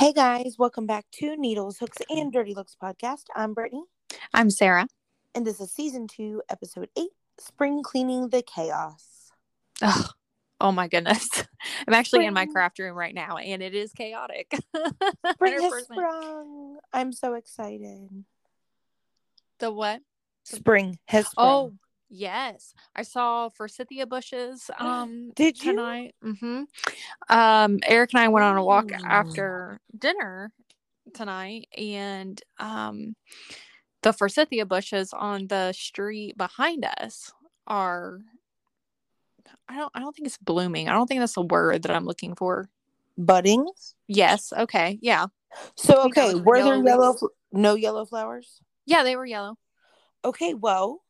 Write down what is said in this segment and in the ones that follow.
Hey guys, welcome back to Needles, Hooks, and mm. Dirty Looks podcast. I'm Brittany, I'm Sarah. and this is season two, episode eight Spring Cleaning the Chaos. Ugh. Oh my goodness. I'm actually in my craft room right now and it is chaotic. Spring has 100%. sprung. I'm so excited. The what? Spring has oh, sprung. Oh, yes. I saw forsythia bushes um Did you? tonight. Mhm. Um Eric and I went on a walk after dinner tonight and um the forsythia bushes on the street behind us are I don't I don't think it's blooming. I don't think that's a word that I'm looking for. budding. Yes. Okay. Yeah. So okay, were there yellow? leaves. No yellow flowers. Yeah, they were yellow. Okay, well,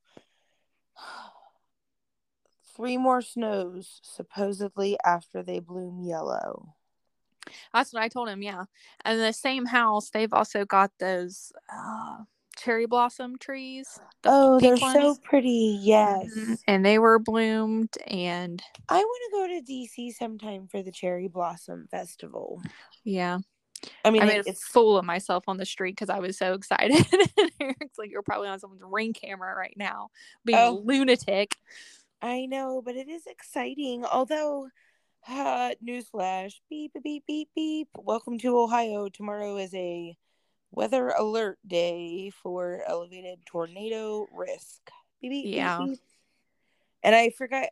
three more snows supposedly after they bloom yellow. That's what I told him. Yeah. And the same house, they've also got those uh, cherry blossom trees. the Oh, they're pink so pretty. Yes. Mhm. And they were bloomed. And I want to go to DC sometime for the Cherry Blossom Festival. yeah, I mean, I made a fool of myself on the street because I was so excited. and Eric's like, you're probably on someone's ring camera right now, being a Oh. lunatic. I know, but it is exciting. Although, uh, newsflash, beep beep beep beep beep. Welcome to Ohio. Tomorrow is a weather alert day for elevated tornado risk. Beep, beep, beep, Yeah. beep. And I forgot.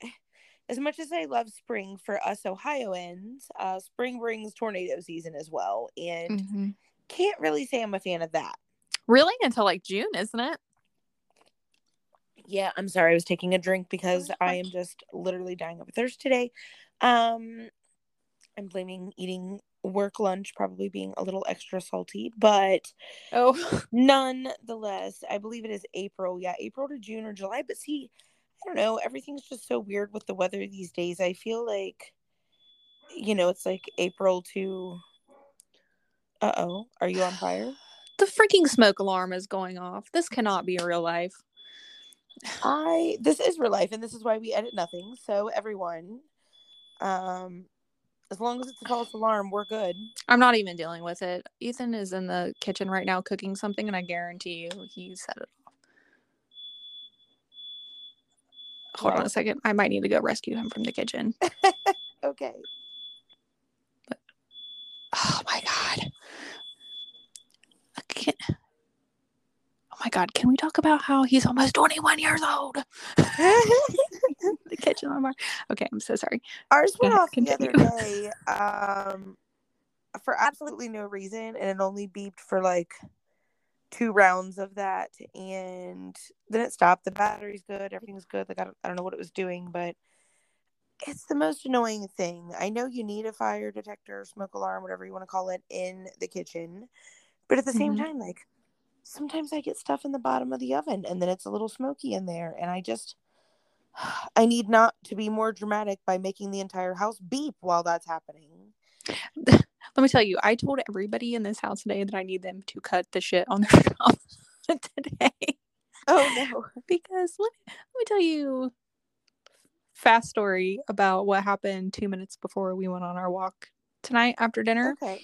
As much as I love spring for us Ohioans, uh, spring brings tornado season as well, and Mhm. can't really say I'm a fan of that. Really? Until like June, isn't it? Yeah, I'm sorry. I was taking a drink because I am just literally dying of thirst today. Um, I'm blaming eating work lunch probably being a little extra salty, but Oh, nonetheless, I believe it is April. Yeah, April to June or July. But see, I don't know. Everything's just so weird with the weather these days. I feel like, you know, it's like April to. Uh oh, are you on fire? the freaking smoke alarm is going off. This cannot be real life. I this is real life and this is why we edit nothing. So everyone, um as long as it's a false alarm, we're good. I'm not even dealing with it. Ethan is in the kitchen right now cooking something, and I guarantee you he set it Hold on a second. I might need to go rescue him from the kitchen. Okay. Oh my god. I can't. Oh my god. Can we talk about how he's almost 21 years old? the kitchen alarm. Okay, I'm so sorry. Ours went off the other day, um for absolutely no reason and it only beeped for like two rounds of that and then it stopped. The battery's good, everything's good. Like I don't, I don't know what it was doing, but it's the most annoying thing. I know you need a fire detector, smoke alarm, whatever you want to call it, in the kitchen, but at the same Mhm. time, like sometimes I get stuff in the bottom of the oven and then it's a little smoky in there, and I just I need not to be more dramatic by making the entire house beep while that's happening. Let me tell you, I told everybody in this house today that I need them to cut the shit on their house today. Oh no. because let me, let me tell you fast story about what happened two minutes before we went on our walk tonight after dinner Okay.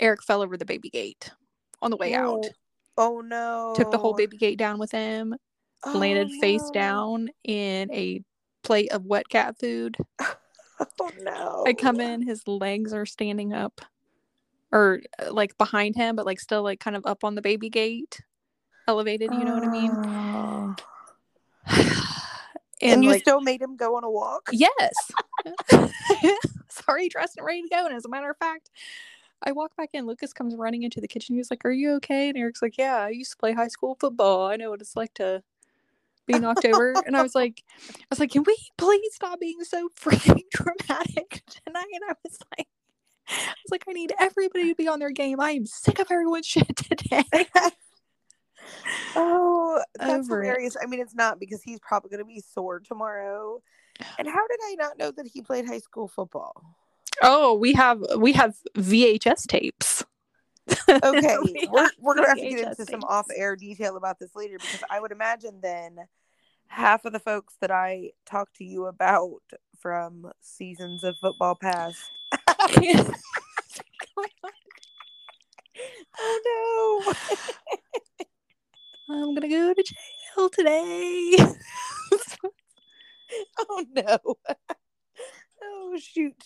eric fell over the baby gate on the way out Oh no. took the whole baby gate down with him Oh, landed face down in a plate of wet cat food Oh no. i come in his legs are standing up or uh, like behind him but like still like kind of up on the baby gate elevated you know what i mean Oh. and, And, you like, still made him go on a walk? Yes. Sorry, dressed and ready to go. And as a matter of fact, I walk back in. Lucas comes running into the kitchen. He's like, Are you okay? And Eric's like, Yeah, I used to play high school football. I know what it's like to be knocked over. And I was like, I was like, Can we please stop being so freaking dramatic tonight? And I was like, I was like, I need everybody to be on their game. I am sick of everyone's shit today. Oh, that's Over it. hilarious. I mean, it's not because he's probably going to be sore tomorrow. And how did I not know that he played high school football? Oh, we have we have VHS tapes. Okay, We we're we're gonna have to get into some off-air detail about this later because I would imagine then half of the folks that I talked to you about from seasons of football past Oh no. I'm gonna go to jail today. Oh no. Oh shoot.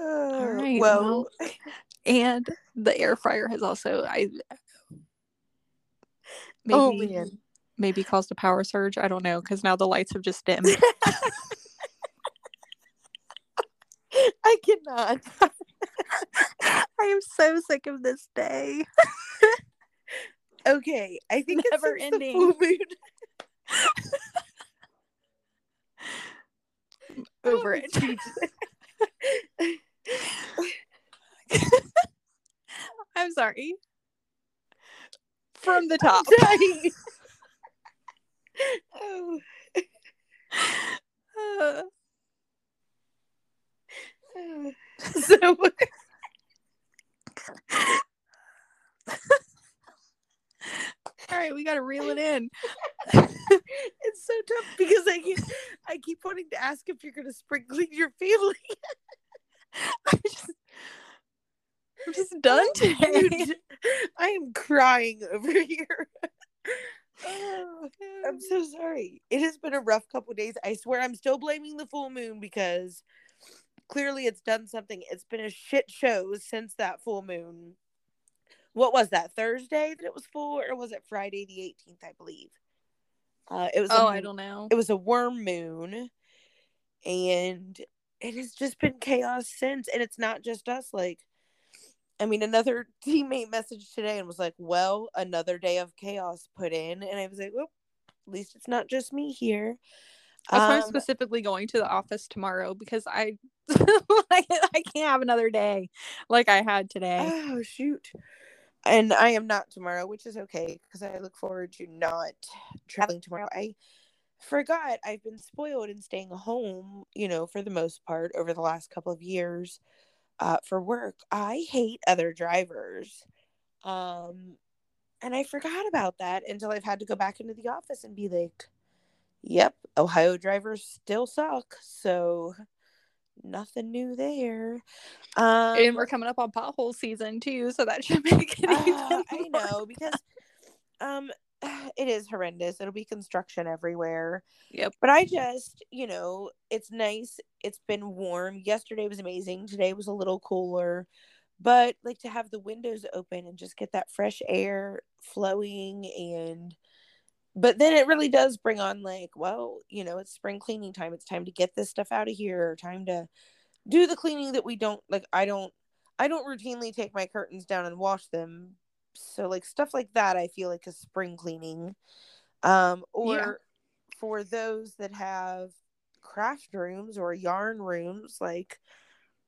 Uh, right. well, Well, and the air fryer has also I maybe oh man. maybe caused a power surge. I don't know because now the lights have just dimmed. I cannot. I am so sick of this day. Okay, I think Never it's ending. the full moon. Over Oh, it. shoot. I'm sorry. From the top. Oh, Uh, oh. so all right, we gotta reel it in. it's so tough because I keep I keep wanting to ask if you're gonna sprinkle your family. I'm just, I'm just done today. I am crying over here. Oh, I'm so sorry. It has been a rough couple days. I swear I'm still blaming the full moon because clearly it's done something. It's been a shit show since that full moon. What was that? Thursday that it was full, or was it Friday the 18th? I believe. Uh, it was. Oh, I don't know. It was a worm moon, and it has just been chaos since. And it's not just us. Like, I mean, another teammate messaged today and was like, "Well, another day of chaos put in," and I was like, "Well, at least it's not just me here." That's why I'm Um, specifically going to the office tomorrow because I like I can't have another day like I had today. Oh shoot. And I am not tomorrow, which is okay because I look forward to not traveling tomorrow. I forgot I've been spoiled in staying home, you know, for the most part over the last couple of years uh, for work. I hate other drivers. Um, and I forgot about that until I've had to go back into the office and be like, yep, Ohio drivers still suck. So nothing new there. Um, and we're coming up on pothole season too, so that should make it even. Ah, I know because um it is horrendous. It'll be construction everywhere. Yep. But I just, you know, it's nice. It's been warm. Yesterday was amazing. Today was a little cooler. But like to have the windows open and just get that fresh air flowing and but then it really does bring on like, well, you know, it's spring cleaning time. It's time to get this stuff out of here. Time to do the cleaning that we don't like I don't I don't routinely take my curtains down and wash them. So like stuff like that I feel like is spring cleaning. Um or Yeah. for those that have craft rooms or yarn rooms like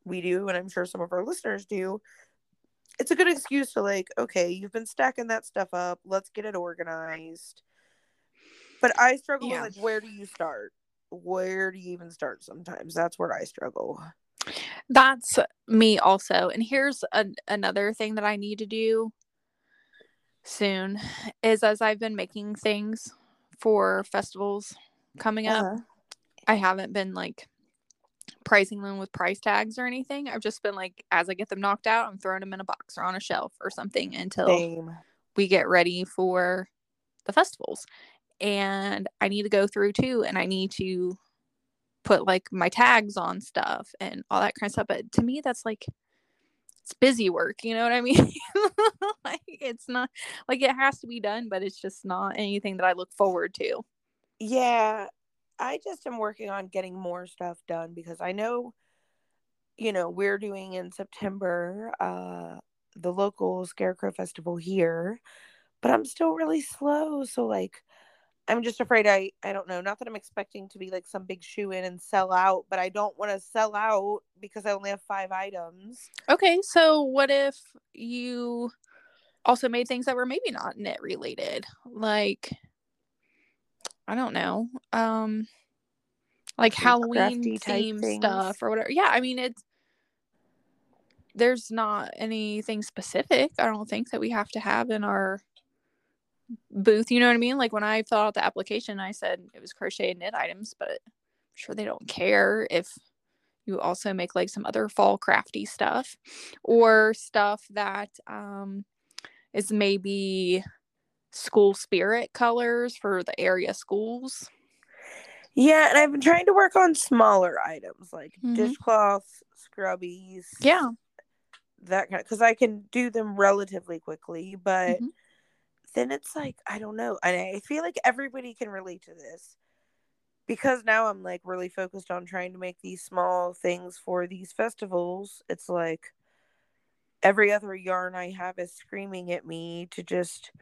we do and I'm sure some of our listeners do. It's a good excuse to like, okay, you've been stacking that stuff up. Let's get it organized. But I struggle Yeah. with like where do you start? Where do you even start sometimes? That's where I struggle. That's me also. And here's a, another thing that I need to do soon is as I've been making things for festivals coming up, Uh-huh. I haven't been like pricing them with price tags or anything. I've just been like, as I get them knocked out, I'm throwing them in a box or on a shelf or something until Same. we get ready for the festivals. And I need to go through too, and I need to put like my tags on stuff and all that kind of stuff. But to me, that's like it's busy work. You know what I mean? like it's not like it has to be done, but it's just not anything that I look forward to. Yeah, I just am working on getting more stuff done because I know, you know, we're doing in September uh the local Scarecrow Festival here, but I'm still really slow. So like I'm just afraid I I don't know, not that I'm expecting to be like some big shoe in and sell out, but I don't want to sell out because I only have five items. Okay, so what if you also made things that were maybe not knit related? Like I don't know. Um like Some Halloween theme stuff or whatever. Yeah, I mean it's there's not anything specific I don't think that we have to have in our booth, you know what I mean? Like when I filled out the application I said it was crochet and knit items, but I'm sure they don't care if you also make like some other fall crafty stuff or stuff that um, is maybe school spirit colors for the area schools. Yeah, and I've been trying to work on smaller items like Mhm. dishcloths, scrubbies. Yeah. That kind of because I can do them relatively quickly, but Mhm. Then it's like I don't know. And I feel like everybody can relate to this. Because now I'm like really focused on trying to make these small things for these festivals. It's like every other yarn I have is screaming at me to just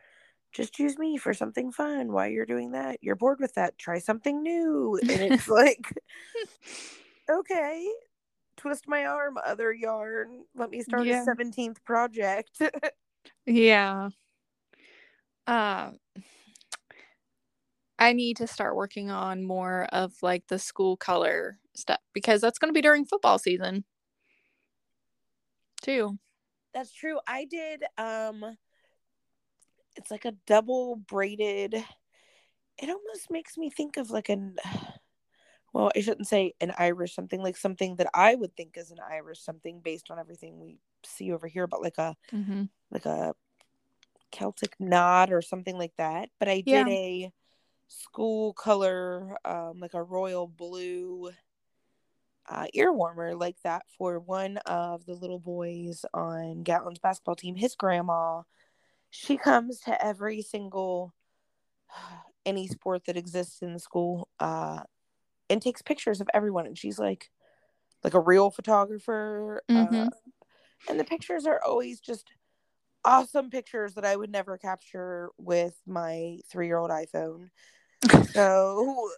just use me for something fun while you're doing that. You're bored with that. Try something new. And it's like okay, twist my arm, other yarn. Let me start Yeah. a 17th project. Yeah. Um I need to start working on more of like the school color stuff because that's going to be during football season. Too. That's true. I did um it's like a double braided it almost makes me think of like an well, I shouldn't say an Irish something like something that I would think is an Irish something based on everything we see over here, but like a Mm-hmm. like a Celtic knot or something like that. But I Yeah. did a school color, um, like a royal blue uh, ear warmer like that for one of the little boys on Gatlin's basketball team. His grandma, she comes to every single any sport that exists in the school uh, and takes pictures of everyone. And she's like, like a real photographer. Uh, Mhm. and the pictures are always just awesome pictures that I would never capture with my three year old iPhone. So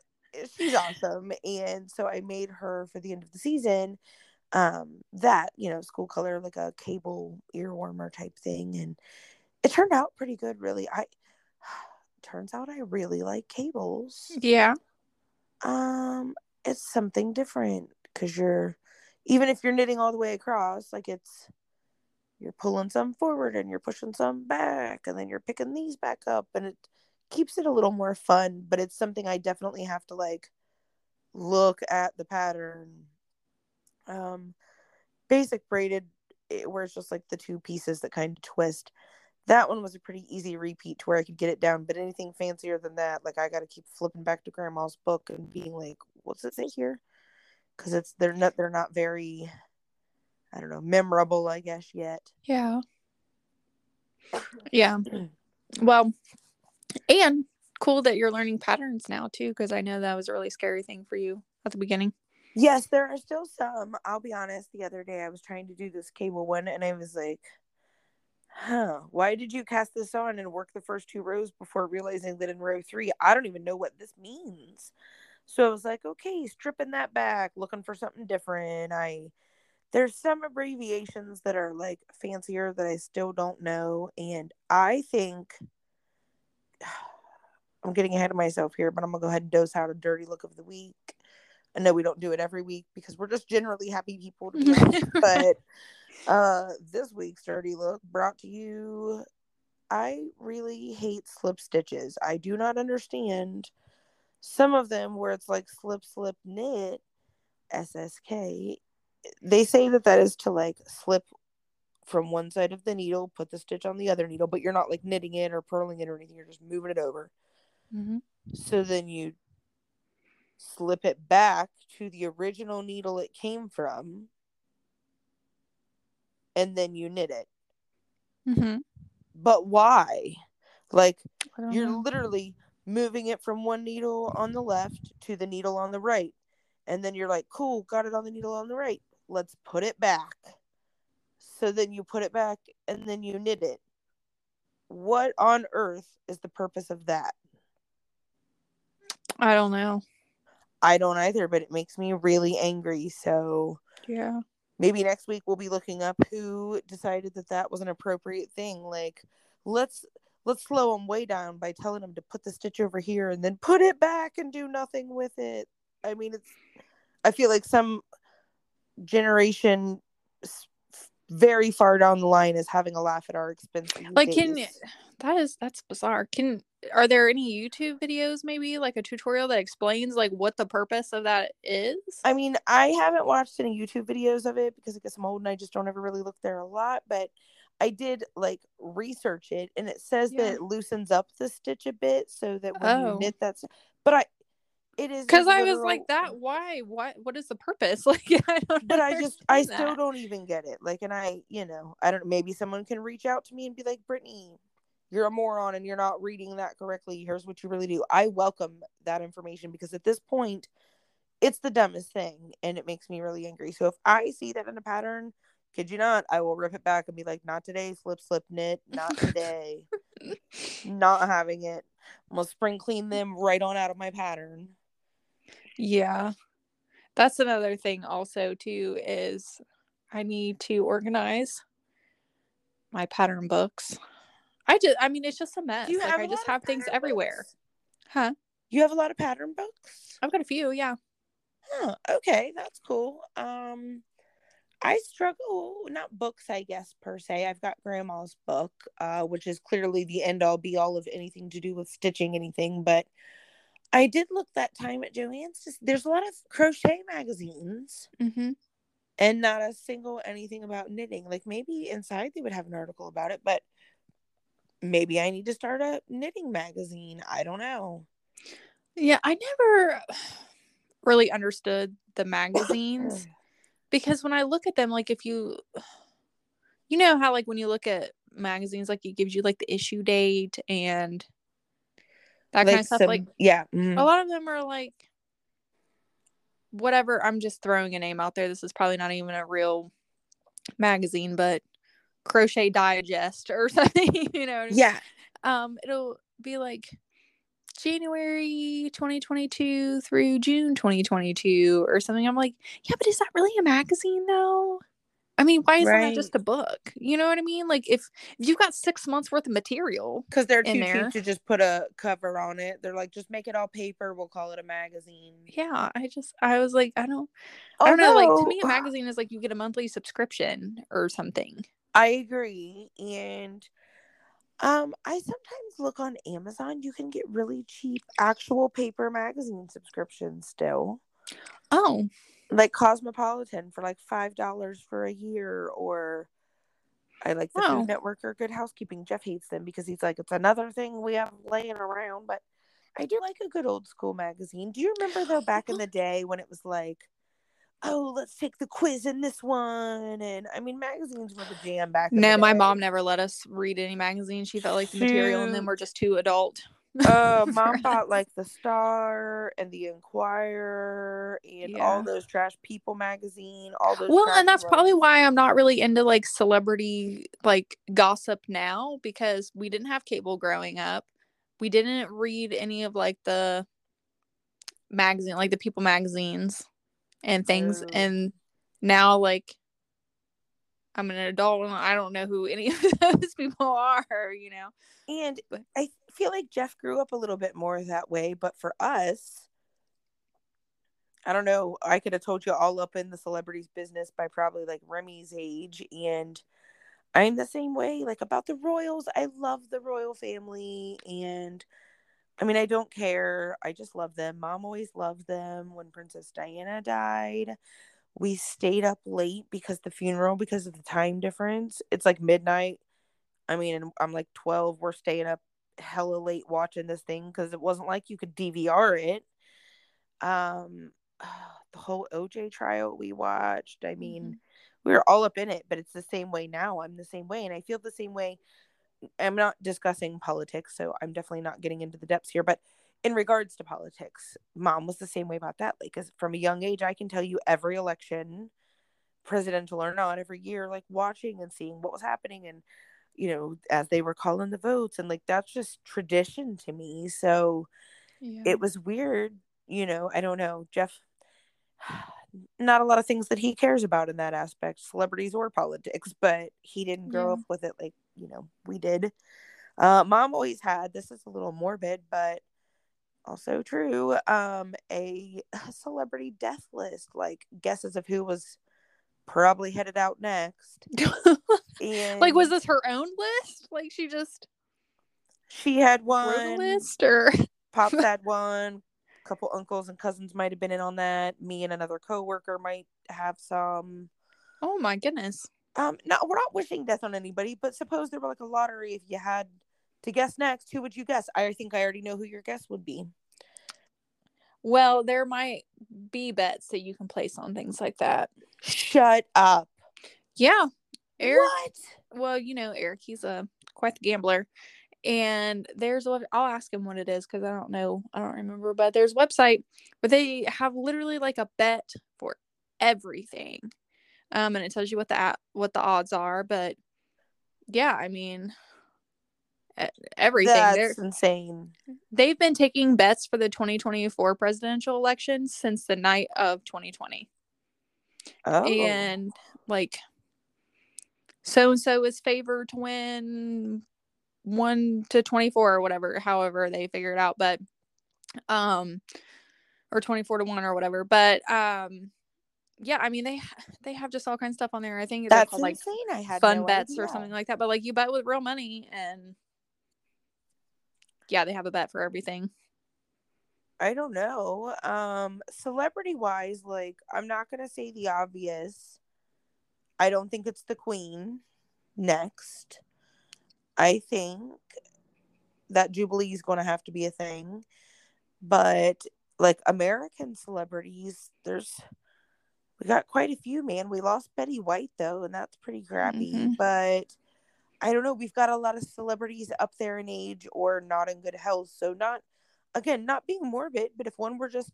she's awesome. And so I made her for the end of the season um that, you know, school color, like a cable ear warmer type thing. And it turned out pretty good, really. I turns out I really like cables Yeah. um it's something different because you're even if you're knitting all the way across like it's you're pulling some forward and you're pushing some back and then you're picking these back up and it keeps it a little more fun but it's something i definitely have to like look at the pattern um basic braided it, where it's just like the two pieces that kind of twist that one was a pretty easy repeat to where I could get it down. But anything fancier than that, like I got to keep flipping back to Grandma's book and being like, "What's it say here?" Because it's they're not they're not very, I don't know, memorable, I guess yet. Yeah. Yeah. Well, and cool that you're learning patterns now too, because I know that was a really scary thing for you at the beginning. Yes, there are still some. I'll be honest. The other day I was trying to do this cable one, and I was like, "Huh? Why did you cast this on and work the first two rows before realizing that in row three I don't even know what this means?" So I was like, "Okay, stripping that back, looking for something different." I there's some abbreviations that are like fancier that I still don't know, and I think I'm getting ahead of myself here, but I'm gonna go ahead and dose out a dirty look of the week. I know we don't do it every week because we're just generally happy people to be honest, but uh this week's dirty look brought to you I really hate slip stitches. I do not understand some of them where it's like slip slip knit SSK. They say that that is to like slip from one side of the needle, put the stitch on the other needle, but you're not like knitting it or purling it or anything. You're just moving it over. Mhm. So then you slip it back to the original needle it came from, and then you knit it. Mhm. But why? Like you're know. literally moving it from one needle on the left to the needle on the right. And then you're like, cool, got it on the needle on the right. Let's put it back. So then you put it back and then you knit it. What on earth is the purpose of that? I don't know. I don't either, but it makes me really angry. So Yeah. maybe next week we'll be looking up who decided that that was an appropriate thing. Like, let's let's slow them way down by telling them to put the stitch over here and then put it back and do nothing with it. I mean, it's. I feel like some generation very far down the line is having a laugh at our expense. Like, can that is that's bizarre. Can are there any YouTube videos, maybe like a tutorial that explains like what the purpose of that is? I mean, I haven't watched any YouTube videos of it because I guess I'm old and I just don't ever really look there a lot. But I did like research it, and it says Yeah. that it loosens up the stitch a bit so that when Oh. you knit, that's. But I, it is Because I was like, that. Why? What? What is the purpose? Like, I don't. But I just, I still that. don't even get it. Like, and I, you know, I don't. Maybe someone can reach out to me and be like, Brittany, you're a moron and you're not reading that correctly. Here's what you really do. I welcome that information because at this point, it's the dumbest thing and it makes me really angry. So if I see that in a pattern, kid you not, I will rip it back and be like, not today, slip, slip, knit, not today, not having it. I'm gonna spring clean them right on out of my pattern. Yeah. That's another thing also too is I need to organize my pattern books. I just I mean it's just a mess. You Like I just have things pattern everywhere. Huh? You have a lot of pattern books? I've got a few, yeah. Huh, okay, that's cool. Um I struggle not books, I guess per se. I've got grandma's book, uh, which is clearly the end all be all of anything to do with stitching anything, but I did look that time at Joann's. There's a lot of crochet magazines Mm-hmm. and not a single anything about knitting. Like maybe inside they would have an article about it, but maybe I need to start a knitting magazine. I don't know. Yeah, I never really understood the magazines because when I look at them, like if you you know how like when you look at magazines, like it gives you like the issue date and that kind of stuff. some- like yeah, mhm. a lot of them are like whatever i'm just throwing a name out there this is probably not even a real magazine but crochet digest or something you know what I mean? yeah. um it'll be like january 2022 through june 2022 or something i'm like yeah but is that really a magazine though i mean why isn't that just a book you know what i mean like if if you've got six months worth of material because they're too there. cheap to just put a cover on it. They're like, just make it all paper. We'll call it a magazine. yeah i just i was like i don't I don't know. Like to me, a magazine is like you get a monthly subscription or something. I agree, and um, I sometimes look on Amazon. You can get really cheap actual paper magazine subscriptions still, Oh, like Cosmopolitan for like five dollars for a year, or I like the Wow. Food oh. Network or Good Housekeeping. Jeff hates them because he's like, it's another thing we have laying around, but. I do like a good old school magazine. Do you remember though back in the day when it was like, oh, let's take the quiz in this one? And I mean, magazines were the jam back. in no, the my mom never let us read any magazines. She felt like the material in them Shoot. were just too adult. Uh, mom bought like the Star and the Inquirer and all those trash People magazine. All those. Well, and that's probably why I'm not really into like celebrity like gossip now because we didn't have cable growing up. We didn't read any of like the magazine, like the People magazines and things. Oh. And now, like, I'm an adult and I don't know who any of those people are, you know? And But- I feel like Jeff grew up a little bit more that way, but for us, I don't know. I could have told you all up in the celebrities business by probably like Remy's age, and I'm the same way. Like about the royals, I love the royal family, and I mean, I don't care. I just love them. Mom always loved them. When Princess Diana died, we stayed up late because the funeral, because of the time difference. It's like midnight. I mean, I'm like 12. We're staying up hella late watching this thing because it wasn't like you could DVR it. Um, the whole OJ trial we watched. I mean, we were all up in it, but it's the same way now. I'm the same way, and I feel the same way. I'm not discussing politics, so I'm definitely not getting into the depths here. But in regards to politics, mom was the same way about that. Like, from a young age, I can tell you every election, presidential or not, every year, like watching and seeing what was happening, and you know, as they were calling the votes, and like that's just tradition to me. So Yeah. it was weird, you know. I don't know, Jeff. Not a lot of things that he cares about in that aspect, celebrities or politics, but he didn't grow Yeah. up with it like you know we did. Uh, Mom always had. This is a little morbid, but also true. Um, a celebrity death list, like guesses of who was probably headed out next. And like, was this her own list? Like, she just she had one? list, or Pops had one. A couple uncles and cousins might have been in on that. Me and another coworker might have some. oh my goodness. Um, no, we're not wishing death on anybody, but suppose there were like a lottery. If you had to guess next, who would you guess? I think I already know who your guess would be. Well, there might be bets that you can place on things like that. Shut up. Yeah, Eric. What? Well, you know, Eric, he's a quite the gambler. And there's a I'll ask him what it is because I don't know, I don't remember, but there's a website where they have literally like a bet for everything. Um, and it tells you what the what the odds are, but yeah, I mean everything. They're, That's insane. they've been taking bets for the 2024 presidential election since the night of 2020. Oh, and like so and so is favored to win 1 to 24 or whatever however they figure it out but um or 24 to 1 or whatever but um yeah i mean they they have just all kinds of stuff on there i think they're that's called like insane. I had fun no bets or something like that but like you bet with real money and yeah they have a bet for everything I don't know. Um, celebrity wise, like I'm not gonna say the obvious. I don't think it's the Queen next. I think that Jubilee is gonna have to be a thing. But like American celebrities, there's we got quite a few, man. We lost Betty White though, and that's pretty crappy. Mhm. But I don't know. We've got a lot of celebrities up there in age or not in good health. So not again, not being morbid, but if one were just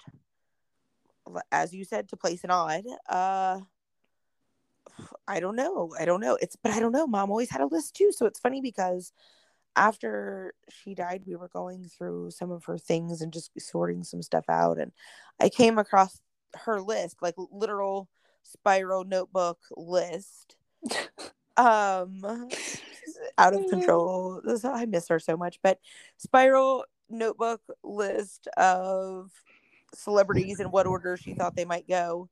as you said, to place an odd, uh I don't know. I don't know. It's but I don't know. Mom always had a list too. So it's funny because after she died, we were going through some of her things and just sorting some stuff out. And I came across her list, like literal spiral notebook list. um out of control. This- I miss her so much. But spiral notebook list of celebrities in what order she thought they might go.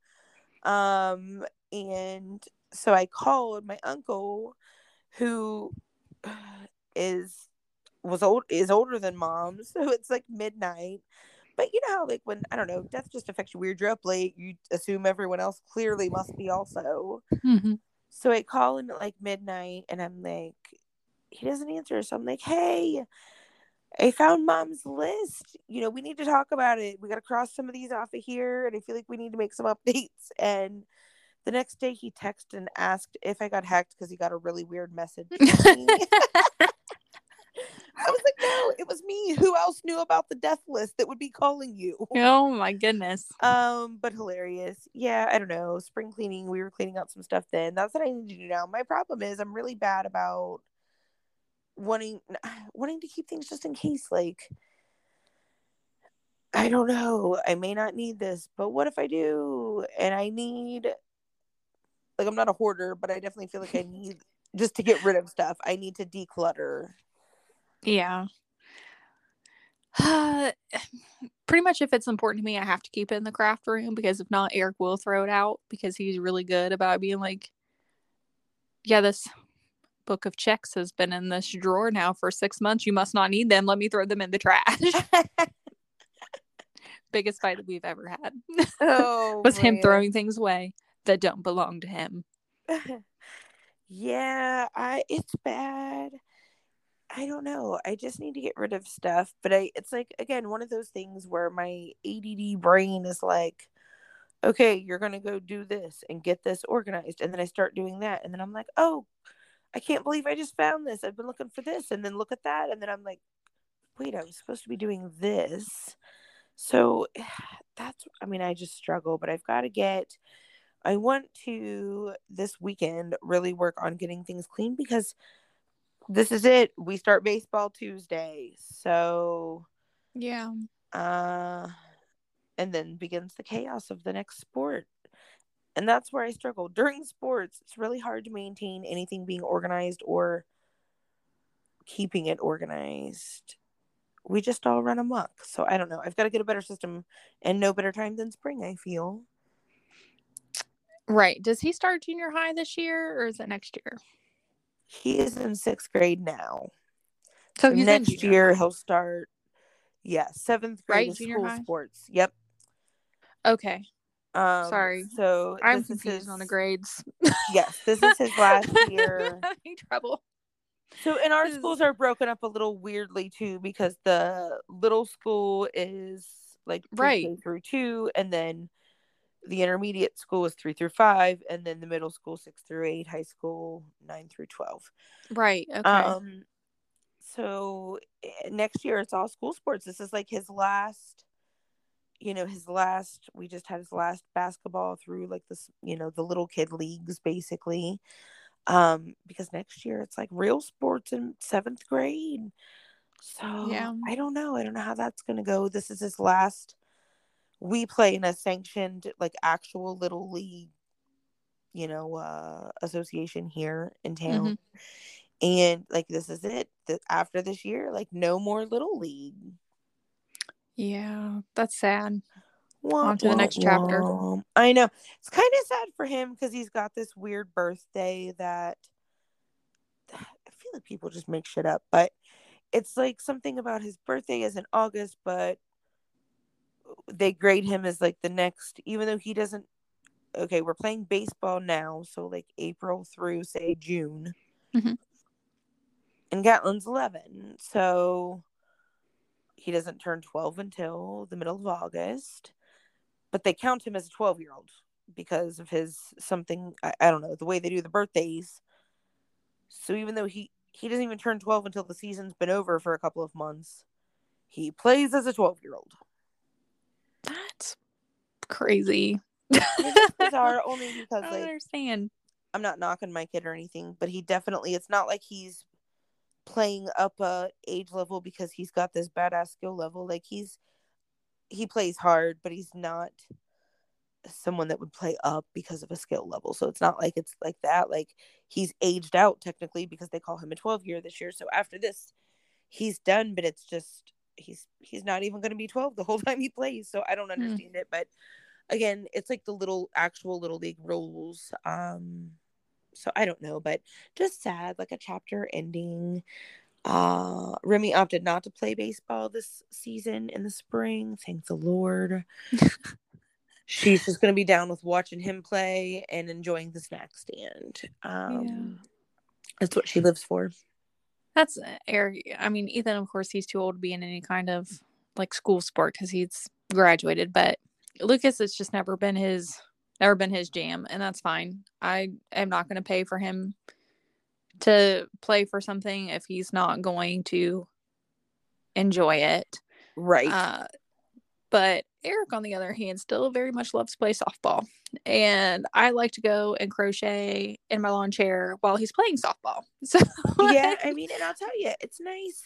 Um and so I called my uncle who is was old is older than mom, so it's like midnight. But you know how like when I don't know, death just affects you weird. You're up late, you assume everyone else clearly must be also. So I call him at like midnight and I'm like, he doesn't answer. So I'm like, hey, I found mom's list. You know, we need to talk about it. We got to cross some of these off of here. And I feel like we need to make some updates. And the next day he texted and asked if I got hacked because he got a really weird message. I was like, no, it was me. Who else knew about the death list that would be calling you? oh my goodness Um, but hilarious. Yeah, I don't know. Spring cleaning, we were cleaning out some stuff then. That's what I need to do now. My problem is I'm really bad about wanting wanting to keep things just in case like I don't know. I may not need this, but what if I do? And I need like I'm not a hoarder, but I definitely feel like I need just to get rid of stuff. I need to declutter. Yeah. Uh, Pretty much if it's important to me, I have to keep it in the craft room because if not, Eric will throw it out because he's really good about being like, yeah, this book of checks has been in this drawer now for six months. You must not need them. Let me throw them in the trash. Biggest fight that we've ever had oh, was him throwing things away that don't belong to him. yeah, I it's bad. I don't know. I just need to get rid of stuff, but I it's like again one of those things where my ADD brain is like okay, you're going to go do this and get this organized and then I start doing that and then I'm like, "Oh, I can't believe I just found this. I've been looking for this." And then look at that and then I'm like, "Wait, I was supposed to be doing this." So that's I mean, I just struggle, but I've got to get I want to this weekend really work on getting things clean because this is it. We start baseball Tuesday. So Yeah. uh and then begins the chaos of the next sport. And that's where I struggle. During sports, it's really hard to maintain anything being organized or keeping it organized. We just all run amok. So I don't know. I've got to get a better system and no better time than spring, I feel. Right. Does he start junior high this year or is it next year? He is in sixth grade now. So next year high. he'll start. Yeah, seventh grade Right, school high? sports. Yep. Okay. Um, Sorry. So I'm confused on the grades. Yes, this is his last year. Having trouble. So, and our schools are broken up a little weirdly too, because the little school is like Right. through two, and then the intermediate school is three through five, and then the middle school six through eight, high school nine through twelve. Right. Okay. Um, so eh, next year it's all school sports. This is like his last, you know, his last. We just had his last basketball through like this, you know, the little kid leagues basically. Um, because next year it's like real sports in seventh grade. So Yeah. I don't know. I don't know how that's gonna go. This is his last. We play in a sanctioned, like actual little league, you know, uh, association here in town and like this is it Th- after this year like no more little league yeah. That's sad. Wah, On to the next chapter. wah. i know it's kind of sad for him because he's got this weird birthday that i feel like people just make shit up but it's like something about his birthday is in august but they grade him as like the next even though he doesn't okay we're playing baseball now so like april through say june. Mhm. and gatlin's 11 so he doesn't turn 12 until the middle of august. But they count him as a 12 year old because of his something I, I don't know the way they do the birthdays. So even though he he doesn't even turn 12 until the season's been over for a couple of months he plays as a 12 year old crazy. it's bizarre only I because don't like understand. i'm not knocking my kid or anything but he definitely it's not like he's playing up a age level because he's got this badass skill level like he's he plays hard but he's not someone that would play up because of a skill level so it's not like it's like that like he's aged out technically because they call him a 12 year this year so after this he's done but it's just he's he's not even going to be 12 the whole time he plays so i don't Hmm. understand it but again it's like the little actual little league rules um so i don't know but just sad like a chapter ending uh remy opted not to play baseball this season in the spring thank the lord she's just going to be down with watching him play and enjoying the snack stand um that's what she lives for That's uh, Eric. I mean, Ethan, of course, he's too old to be in any kind of like school sport because he's graduated. But Lucas, it's just never been his, never been his jam, and that's fine. I am not going to pay for him to play for something if he's not going to enjoy it. right Uh, but Eric, on the other hand, still very much loves to play softball. And I like to go and crochet in my lawn chair while he's playing softball. So yeah i mean and i'll tell you it's nice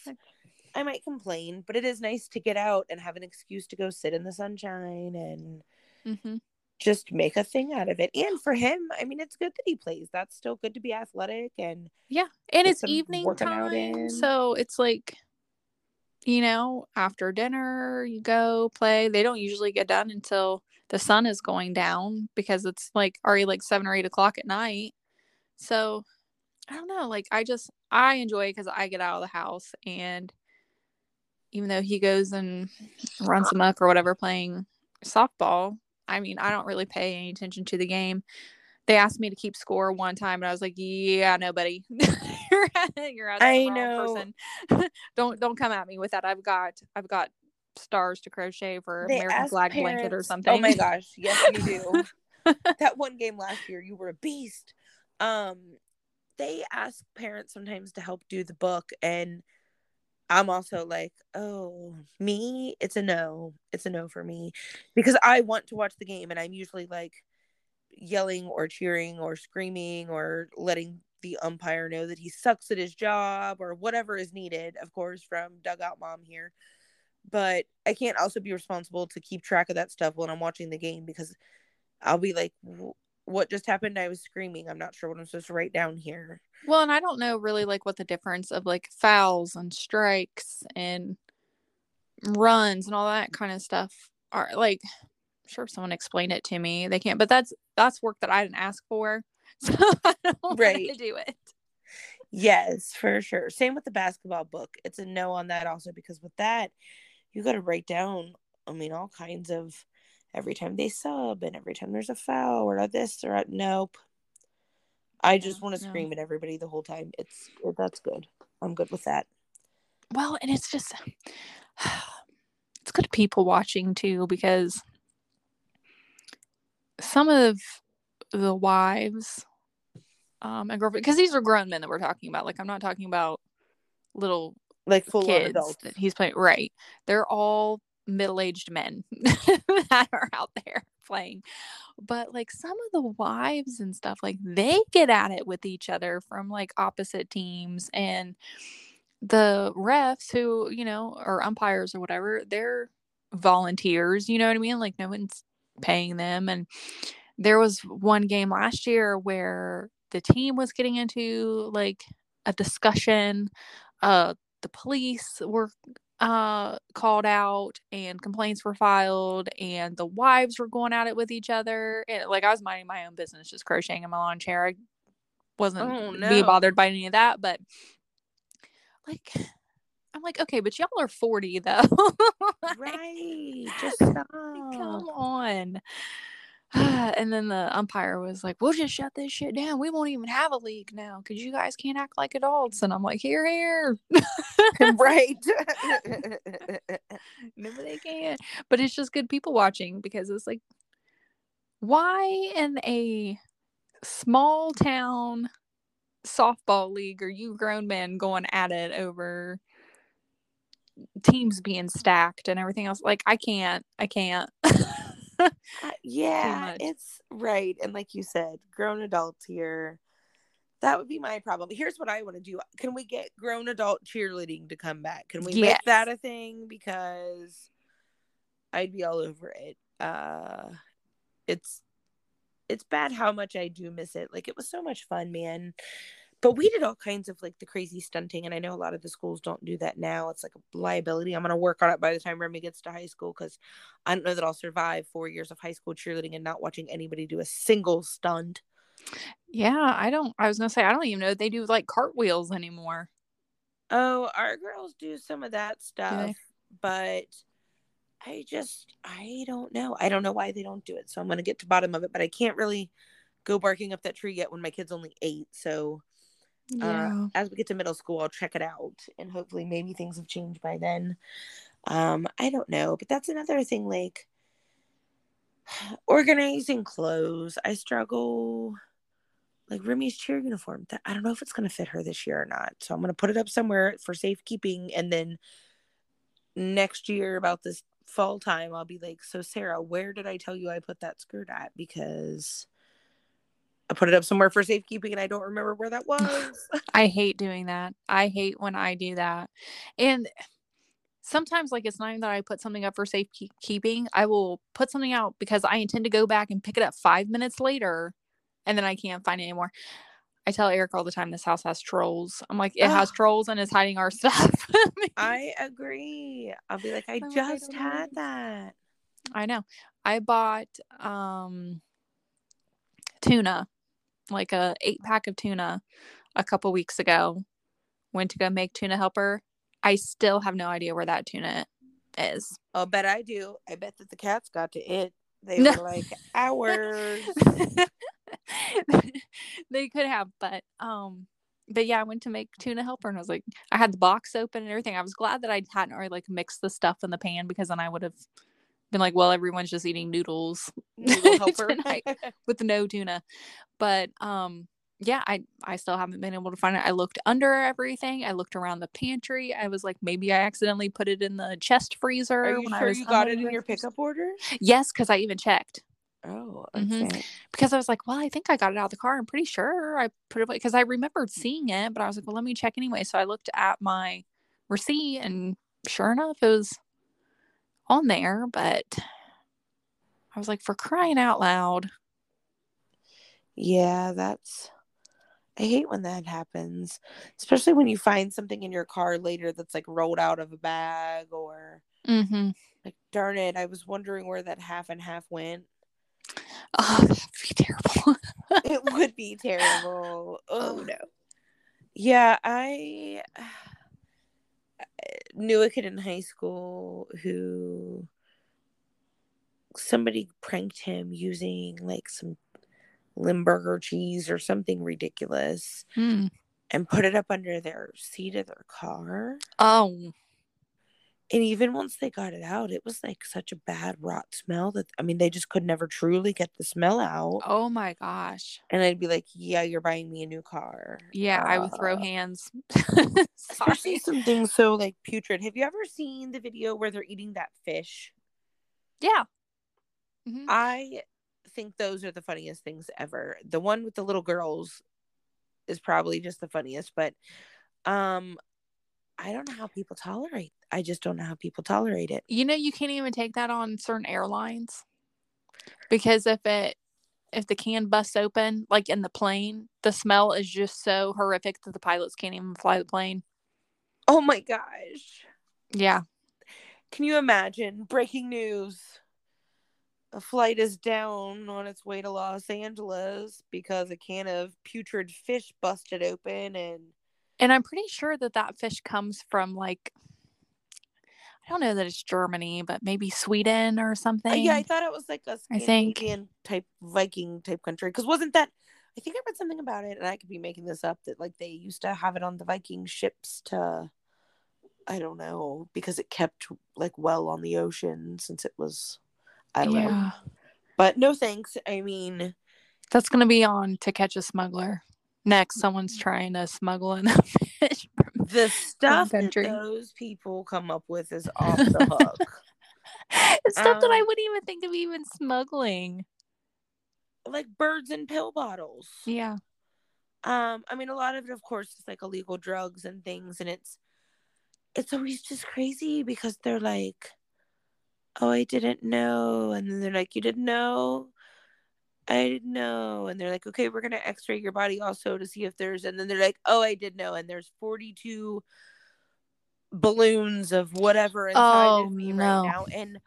i might complain but it is nice to get out and have an excuse to go sit in the sunshine and Mhm. just make a thing out of it and for him i mean it's good that he plays that's still good to be athletic and Yeah. And it's evening time. So it's like, you know, after dinner, you go play. They don't usually get done until the sun is going down because it's like already like seven or eight o'clock at night. So I don't know. Like, I just, I enjoy because I get out of the house. And even though he goes and runs amok or whatever playing softball, I mean, I don't really pay any attention to the game they asked me to keep score one time and I was like, Yeah, no, buddy. you're you're asking I know. person. don't don't come at me with that. I've got I've got stars to crochet for They American flag blanket or something. Oh my gosh, yes you do. that one game last year, you were a beast. Um, they ask parents sometimes to help do the book, and I'm also like, oh, me, it's a no, it's a no for me, because I want to watch the game, and I'm usually like yelling or cheering or screaming or letting the umpire know that he sucks at his job or whatever is needed, of course, from dugout mom here. But I can't also be responsible to keep track of that stuff when I'm watching the game because I'll be like, "Wh- what just happened? I was screaming. I'm not sure what I'm supposed to write down here. Well, and I don't know really like what the difference of like fouls and strikes and runs and all that kind of stuff are like sure if someone explained it to me, they can't. But that's that's work that I didn't ask for, so I don't Right. to do it. Yes, for sure. Same with the basketball book. It's a no on that also because with that, you got to write down, I mean, all kinds of every time they sub and every time there's a foul or a this or a nope. I just want to no. scream at everybody the whole time. It's that's good. I'm good with that. Well, and it's just it's good people watching too because some of the wives um and girlfriend because these are grown men that we're talking about. Like I'm not talking about little Like full kids adults. that he's playing right. They're all middle-aged men that are out there playing. But like some of the wives and stuff, like they get at it with each other from like opposite teams and the refs who, you know, or umpires or whatever, they're volunteers, you know what I mean? Like no one's paying them. And there was one game last year where the team was getting into like a discussion. Uh the police were uh called out and complaints were filed and the wives were going at it with each other and like i was minding my own business just crocheting in my lawn chair i wasn't Oh, being no. bothered by any of that but like i'm like okay but y'all are 40 though Like, Right. Just stop. come on and then the umpire was like we'll just shut this shit down we won't even have a league now because you guys can't act like adults and i'm like hear hear right. No, they can't. But it's just good people watching because it's like, why in a small town softball league are you grown men going at it over teams being stacked and everything else? Like, I can't. I can't. Uh, yeah, it's right. And like you said, grown adults here. That would be my problem. Here's what I want to do. Can we get grown adult cheerleading to come back? Can we Yes. make that a thing? Because I'd be all over it. Uh it's it's bad how much I do miss it. Like it was so much fun, man. But we did all kinds of like the crazy stunting, and I know a lot of the schools don't do that now. It's like a liability. I'm gonna work on it by the time Remy gets to high school because I don't know that I'll survive four years of high school cheerleading and not watching anybody do a single stunt. yeah, I don't. I was going to say, I don't even know if they do like cartwheels anymore. Oh, our girls do some of that stuff, but I just I don't know. I don't know why they don't do it. So I'm gonna get to bottom of it, but I can't really go barking up that tree yet when my kid's only eight. So uh, as we get to middle school, I'll check it out, and hopefully maybe things have changed by then. Um, I don't know, but that's another thing. Like organizing clothes, I struggle. Like Remy's cheer uniform, that I don't know if it's gonna fit her this year or not. So I'm gonna put it up somewhere for safekeeping, and then next year about this fall time, I'll be like, "So Sarah, where did I tell you I put that skirt at?" Because I put it up somewhere for safekeeping, and I don't remember where that was. I hate doing that. I hate when I do that. And sometimes like it's not even that I put something up for safekeeping. I will put something out because I intend to go back and pick it up five minutes later and then I can't find it anymore. I tell Eric all the time this house has trolls. I'm like, it has trolls and it's hiding our stuff. I agree. I'll be like, I I'm like, I just know had that. I know. I bought um tuna, like a eight pack of tuna a couple weeks ago. Went to go make tuna helper. I still have no idea where that tuna is. I'll bet I do. I bet that the cats got to it. They were like ours. they could have, but um but yeah, I went to make tuna helper and I was like I had the box open and everything. I was glad that I hadn't already like mixed the stuff in the pan because then I would have been like, well, everyone's just eating noodles Noodle. Tonight. with no tuna. But um yeah, I I still haven't been able to find it. I looked under everything. I looked around the pantry. I was like, maybe I accidentally put it in the chest freezer. Are you when I sure was you got it in your pickup order? Yes, because I even checked. Oh, Mhm. Because I was like, well, I think I got it out of the car. I'm pretty sure I put it because I remembered seeing it, but I was like, well, let me check anyway. So I looked at my receipt, and sure enough, it was on there. But I was like, for crying out loud. Yeah, that's. I hate when that happens, especially when you find something in your car later that's like rolled out of a bag or Mm-hmm. Like, darn it, I was wondering where that half and half went. Oh, that'd be terrible. It would be terrible. oh no. Yeah, I knew a kid in high school who somebody pranked him using like some Limburger cheese or something ridiculous Mm. and put it up under their seat of their car. Oh, And even once they got it out, it was like such a bad rot smell that I mean they just could never truly get the smell out. oh my gosh. And I'd be like, "Yeah, you're buying me a new car." Yeah, I would throw Uh, hands. Especially something so like putrid. Have you ever seen the video where they're eating that fish? Yeah. Mhm. I think those are the funniest things ever. The one with the little girls is probably just the funniest, but um I don't know how people tolerate. I just don't know how people tolerate it. You know, you can't even take that on certain airlines because if it if the can busts open, like in the plane, the smell is just so horrific that the pilots can't even fly the plane. Oh my gosh. Yeah. Can you imagine breaking news? A flight is down on its way to Los Angeles because a can of putrid fish busted open and And I'm pretty sure that that fish comes from like I don't know that it's Germany, but maybe Sweden or Uh, something. yeah, I thought it was like a I think. Scandinavian type Viking type country. Because wasn't that? I think I read something about it, and I could be making this up. That like they used to have it on the Viking ships to, I don't know, because it kept like well on the ocean since it was, I don't know. But no thanks. I mean, That's gonna be on to catch a smuggler. Next, someone's trying to smuggle in a fish. the stuff that those people come up with is off the hook. It's stuff that I Um, wouldn't even think of even smuggling. like birds and pill bottles. Yeah. um i mean a lot of it of course is like illegal drugs and things and it's it's always just crazy because they're like oh i didn't know and then they're like you didn't know i didn't know and they're like okay we're gonna x-ray your body also to see if there's and then they're like oh i did know and there's 42 balloons of whatever inside Oh, of me no. right now and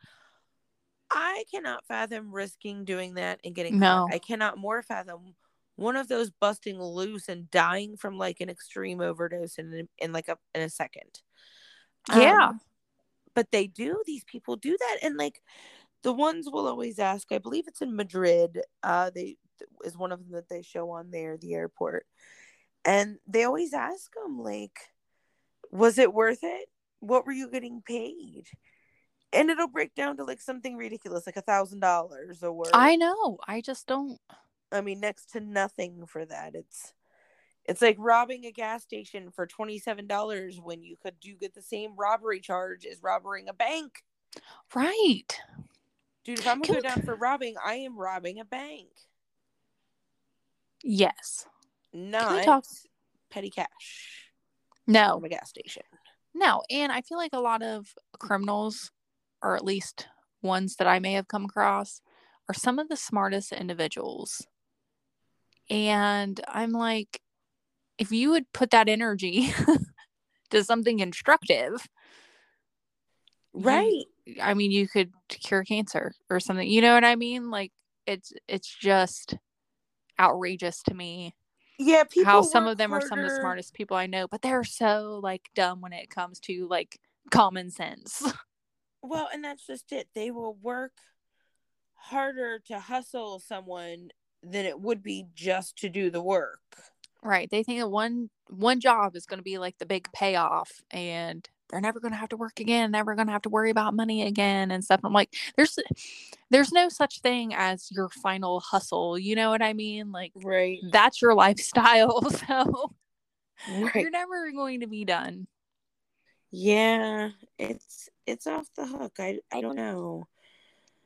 i cannot fathom risking doing that and getting No. caught. i cannot more fathom one of those busting loose and dying from like an extreme overdose in in like a in a second. Yeah. Um, but they do. These people do that, and like the ones will always ask. I believe it's in Madrid. Uh, they is one of them that they show on there, the airport, and they always ask them like, "Was it worth it? What were you getting paid?" And it'll break down to like something ridiculous, like a thousand dollars or I know. I just don't. I mean, next to nothing for that. It's it's like robbing a gas station for twenty seven dollars when you could do get the same robbery charge as robbing a bank. Right. Dude, if I'm gonna Can go we- down for robbing, I am robbing a bank, Yes. not talk- petty cash No. from a gas station. No. And I feel like a lot of criminals, or at least ones that I may have come across, are some of the smartest individuals. And I'm like, if you would put that energy to something constructive, you- Right. I mean, you could cure cancer or something. You know what I mean? Like it's it's just outrageous to me Yeah, people how some of them are some of the smartest people I know, but they're so like dumb when it comes to like common sense. Well, and that's just it. They will work harder to hustle someone than it would be just to do the work. right. They think that one one job is going to be like the big payoff and they're never going to have to work again, never going to have to worry about money again and stuff. I'm like there's there's no such thing as your final hustle. You know what I mean? Like Right. that's your lifestyle. So Right. you're never going to be done. Yeah, it's it's off the hook. I I don't know.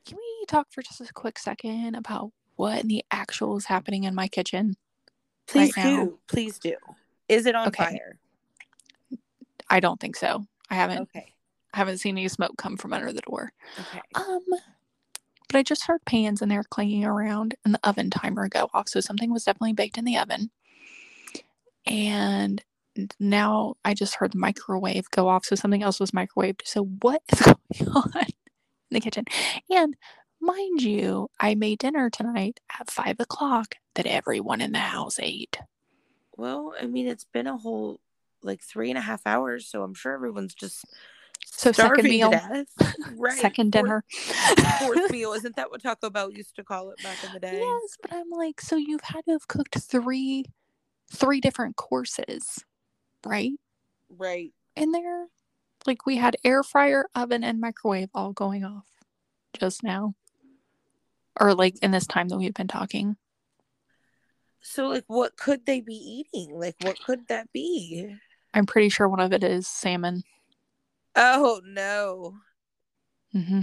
Can we talk for just a quick second about what in the actual is happening in my kitchen? Please Right now. do. Please do. Is it on Okay. fire? I don't think so. I haven't Okay. I haven't seen any smoke come from under the door. Okay. Um but I just heard pans in there clanging around and the oven timer go off. So something was definitely baked in the oven. And now I just heard the microwave go off. So something else was microwaved. So what is going on? in the kitchen. And mind you, I made dinner tonight at five o'clock that everyone in the house ate. Well, I mean, it's been a whole like three and a half hours, so I'm sure everyone's just So second meal, to death. right. second Fourth- dinner. Fourth meal. Isn't that what Taco Bell used to call it back in the day? Yes, but I'm like, so you've had to have cooked three, three different courses, right? Right. In there, like we had air fryer, oven, and microwave all going off just now, or like in this time that we've been talking. So, like, what could they be eating? Like, what could that be? I'm pretty sure one of it is salmon. Oh no. hmm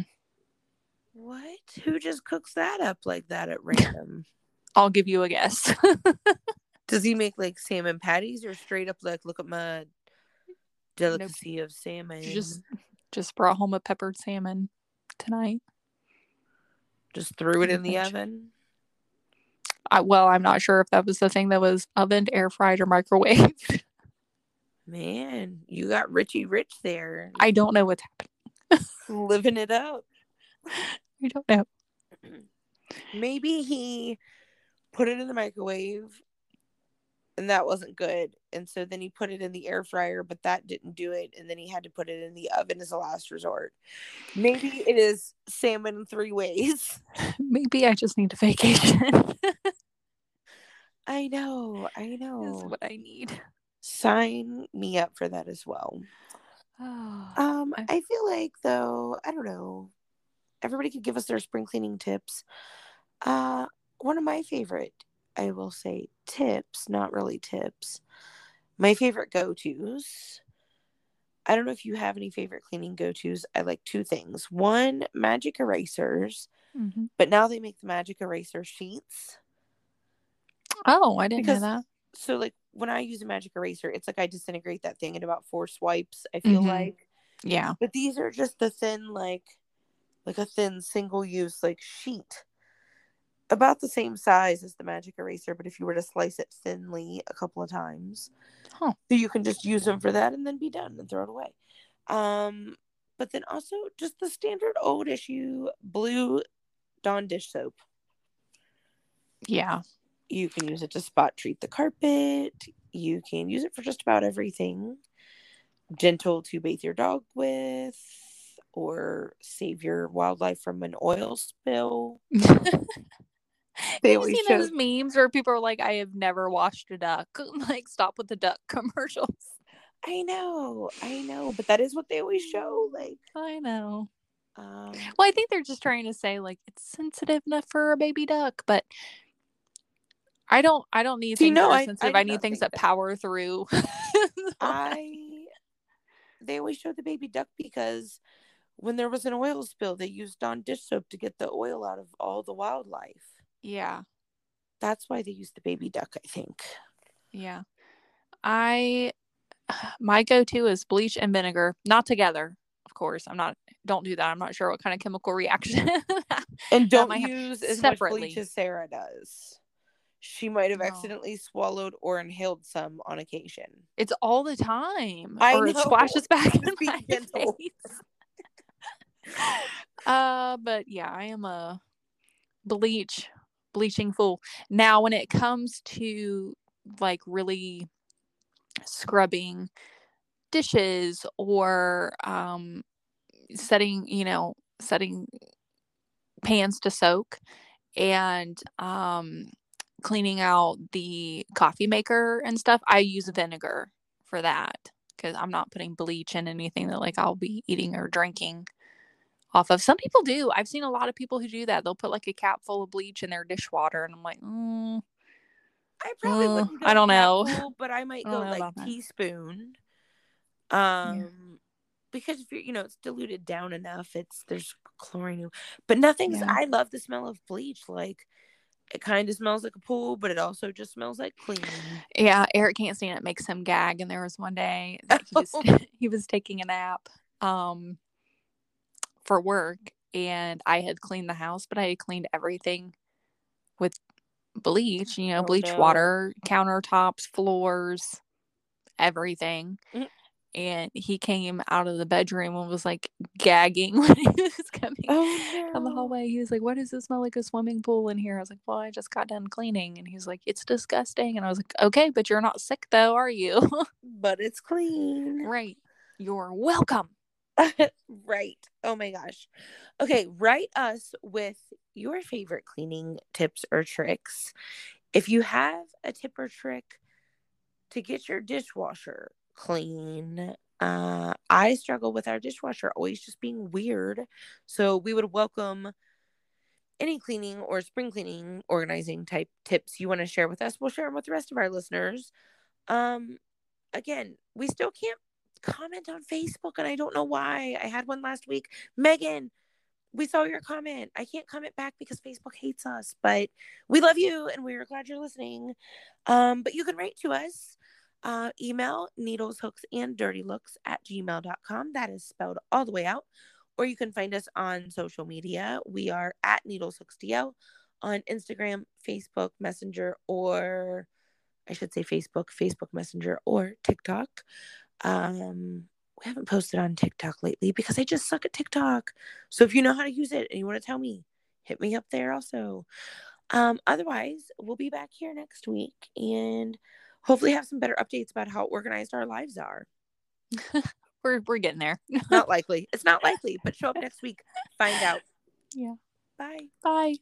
What? Who just cooks that up like that at random? I'll give you a guess. Does he make like salmon patties or straight up like look at my delicacy of salmon? just, just brought home a peppered salmon tonight. just threw it in the oven. I, well, I'm not sure if that was the thing that was ovened, air fried, or microwaved. Man, you got Richie Rich there. I don't know what's happening. living it up. I don't know. Maybe he put it in the microwave and that wasn't good. And so then he put it in the air fryer, but that didn't do it. And then he had to put it in the oven as a last resort. Maybe it is salmon in three ways. Maybe I just need a vacation. I know. I is know. what I need. Sign me up for that as well. Oh, Um, I- I feel like though, I don't know. Everybody could give us their spring cleaning tips. Uh, one of my favorite, I will say, tips, not really tips. My favorite go-tos. I don't know if you have any favorite cleaning go-tos. I like two things. One, magic erasers, mhm. but now they make the magic eraser sheets. oh, I didn't Because- know that. So like when I use a magic eraser, it's like I disintegrate that thing in about four swipes, I feel Mhm. like. Yeah. But these are just the thin, like, like a thin single use like sheet, about the same size as the magic eraser. But if you were to slice it thinly a couple of times, Huh. so you can just use them for that and then be done and throw it away. Um, but then also just the standard old issue blue Dawn dish soap. Yeah. You can use it to spot treat the carpet. You can use it for just about everything. Gentle to bathe your dog with, or save your wildlife from an oil spill. They Have you always seen show- those memes where people are like, I have never watched a duck? Like, stop with the duck commercials. I know, I know, but that is what they always show. Like, I know. um, Well, I think they're just trying to say like it's sensitive enough for a baby duck, but I don't. I don't need things no, that are I- I sensitive. do I, need things that that. power through. I they always show the baby duck because when there was an oil spill, they used Dawn dish soap to get the oil out of all the wildlife. yeah, That's why they used the baby duck, I think. yeah. I my go-to is bleach and vinegar, not together. Of course, I'm not. Don't do that. I'm not sure what kind of chemical reaction. And don't use as separately. much bleach as Sarah does. She might have No. accidentally swallowed or inhaled some on occasion. it's all the time, I or it splashes back in my face. uh, but yeah, I am a bleach bleaching fool. Now, when it comes to like really scrubbing dishes or um setting, you know, setting pans to soak and um cleaning out the coffee maker and stuff, I use vinegar for that because I'm not putting bleach in anything that like I'll be eating or drinking off of. Some people do. I've seen a lot of people who do that. They'll put like a cap full of bleach in their dishwater, and I'm like, mm, I probably Uh, wouldn't. I don't know. but I might I go like teaspoon. Um, because if you're, you know it's diluted down enough, it's there's chlorine, but nothing's. Yeah. I love the smell of bleach. Like it kind of smells like a pool, but it also just smells like clean. yeah. Eric can't stand it. Makes him gag. And there was one day that he was he was taking a nap, um, for work, and I had cleaned the house, but I had cleaned everything with bleach. You know, Oh, bleach no. water, countertops, floors, everything. Mhm. And he came out of the bedroom and was like gagging when he was coming Oh down the hallway. He was like, "What does it smell like a swimming pool in here? I was like, Well, I just got done cleaning. And he was like, It's disgusting. And I was like, Okay, but you're not sick though, are you? But it's clean. right. You're welcome. right. Oh my gosh. Okay, write us with your favorite cleaning tips or tricks. If you have a tip or trick to get your dishwasher clean, uh, I struggle with our dishwasher always just being weird. So we would welcome any cleaning or spring cleaning organizing type tips you want to share with us. We'll share them with the rest of our listeners. Um, again, we still can't comment on Facebook, and I don't know why. I had one last week. Megan, we saw your comment. I can't comment back because Facebook hates us, but we love you and we're glad you're listening. Um, but you can write to us. Uh, email needles, hooks, and dirty looks at gmail.com. That is spelled all the way out. Or you can find us on social media. We are at needles, hooks, DL on Instagram, Facebook, Messenger, or I should say Facebook, Facebook Messenger, or TikTok. Um, we haven't posted on TikTok lately because I just suck at TikTok. So if you know how to use it and you want to tell me, hit me up there also. Um, otherwise, we'll be back here next week and hopefully have some better updates about how organized our lives are. We're we're getting there. Not likely. It's not likely, but show up next week. Find out. Yeah. Bye. Bye.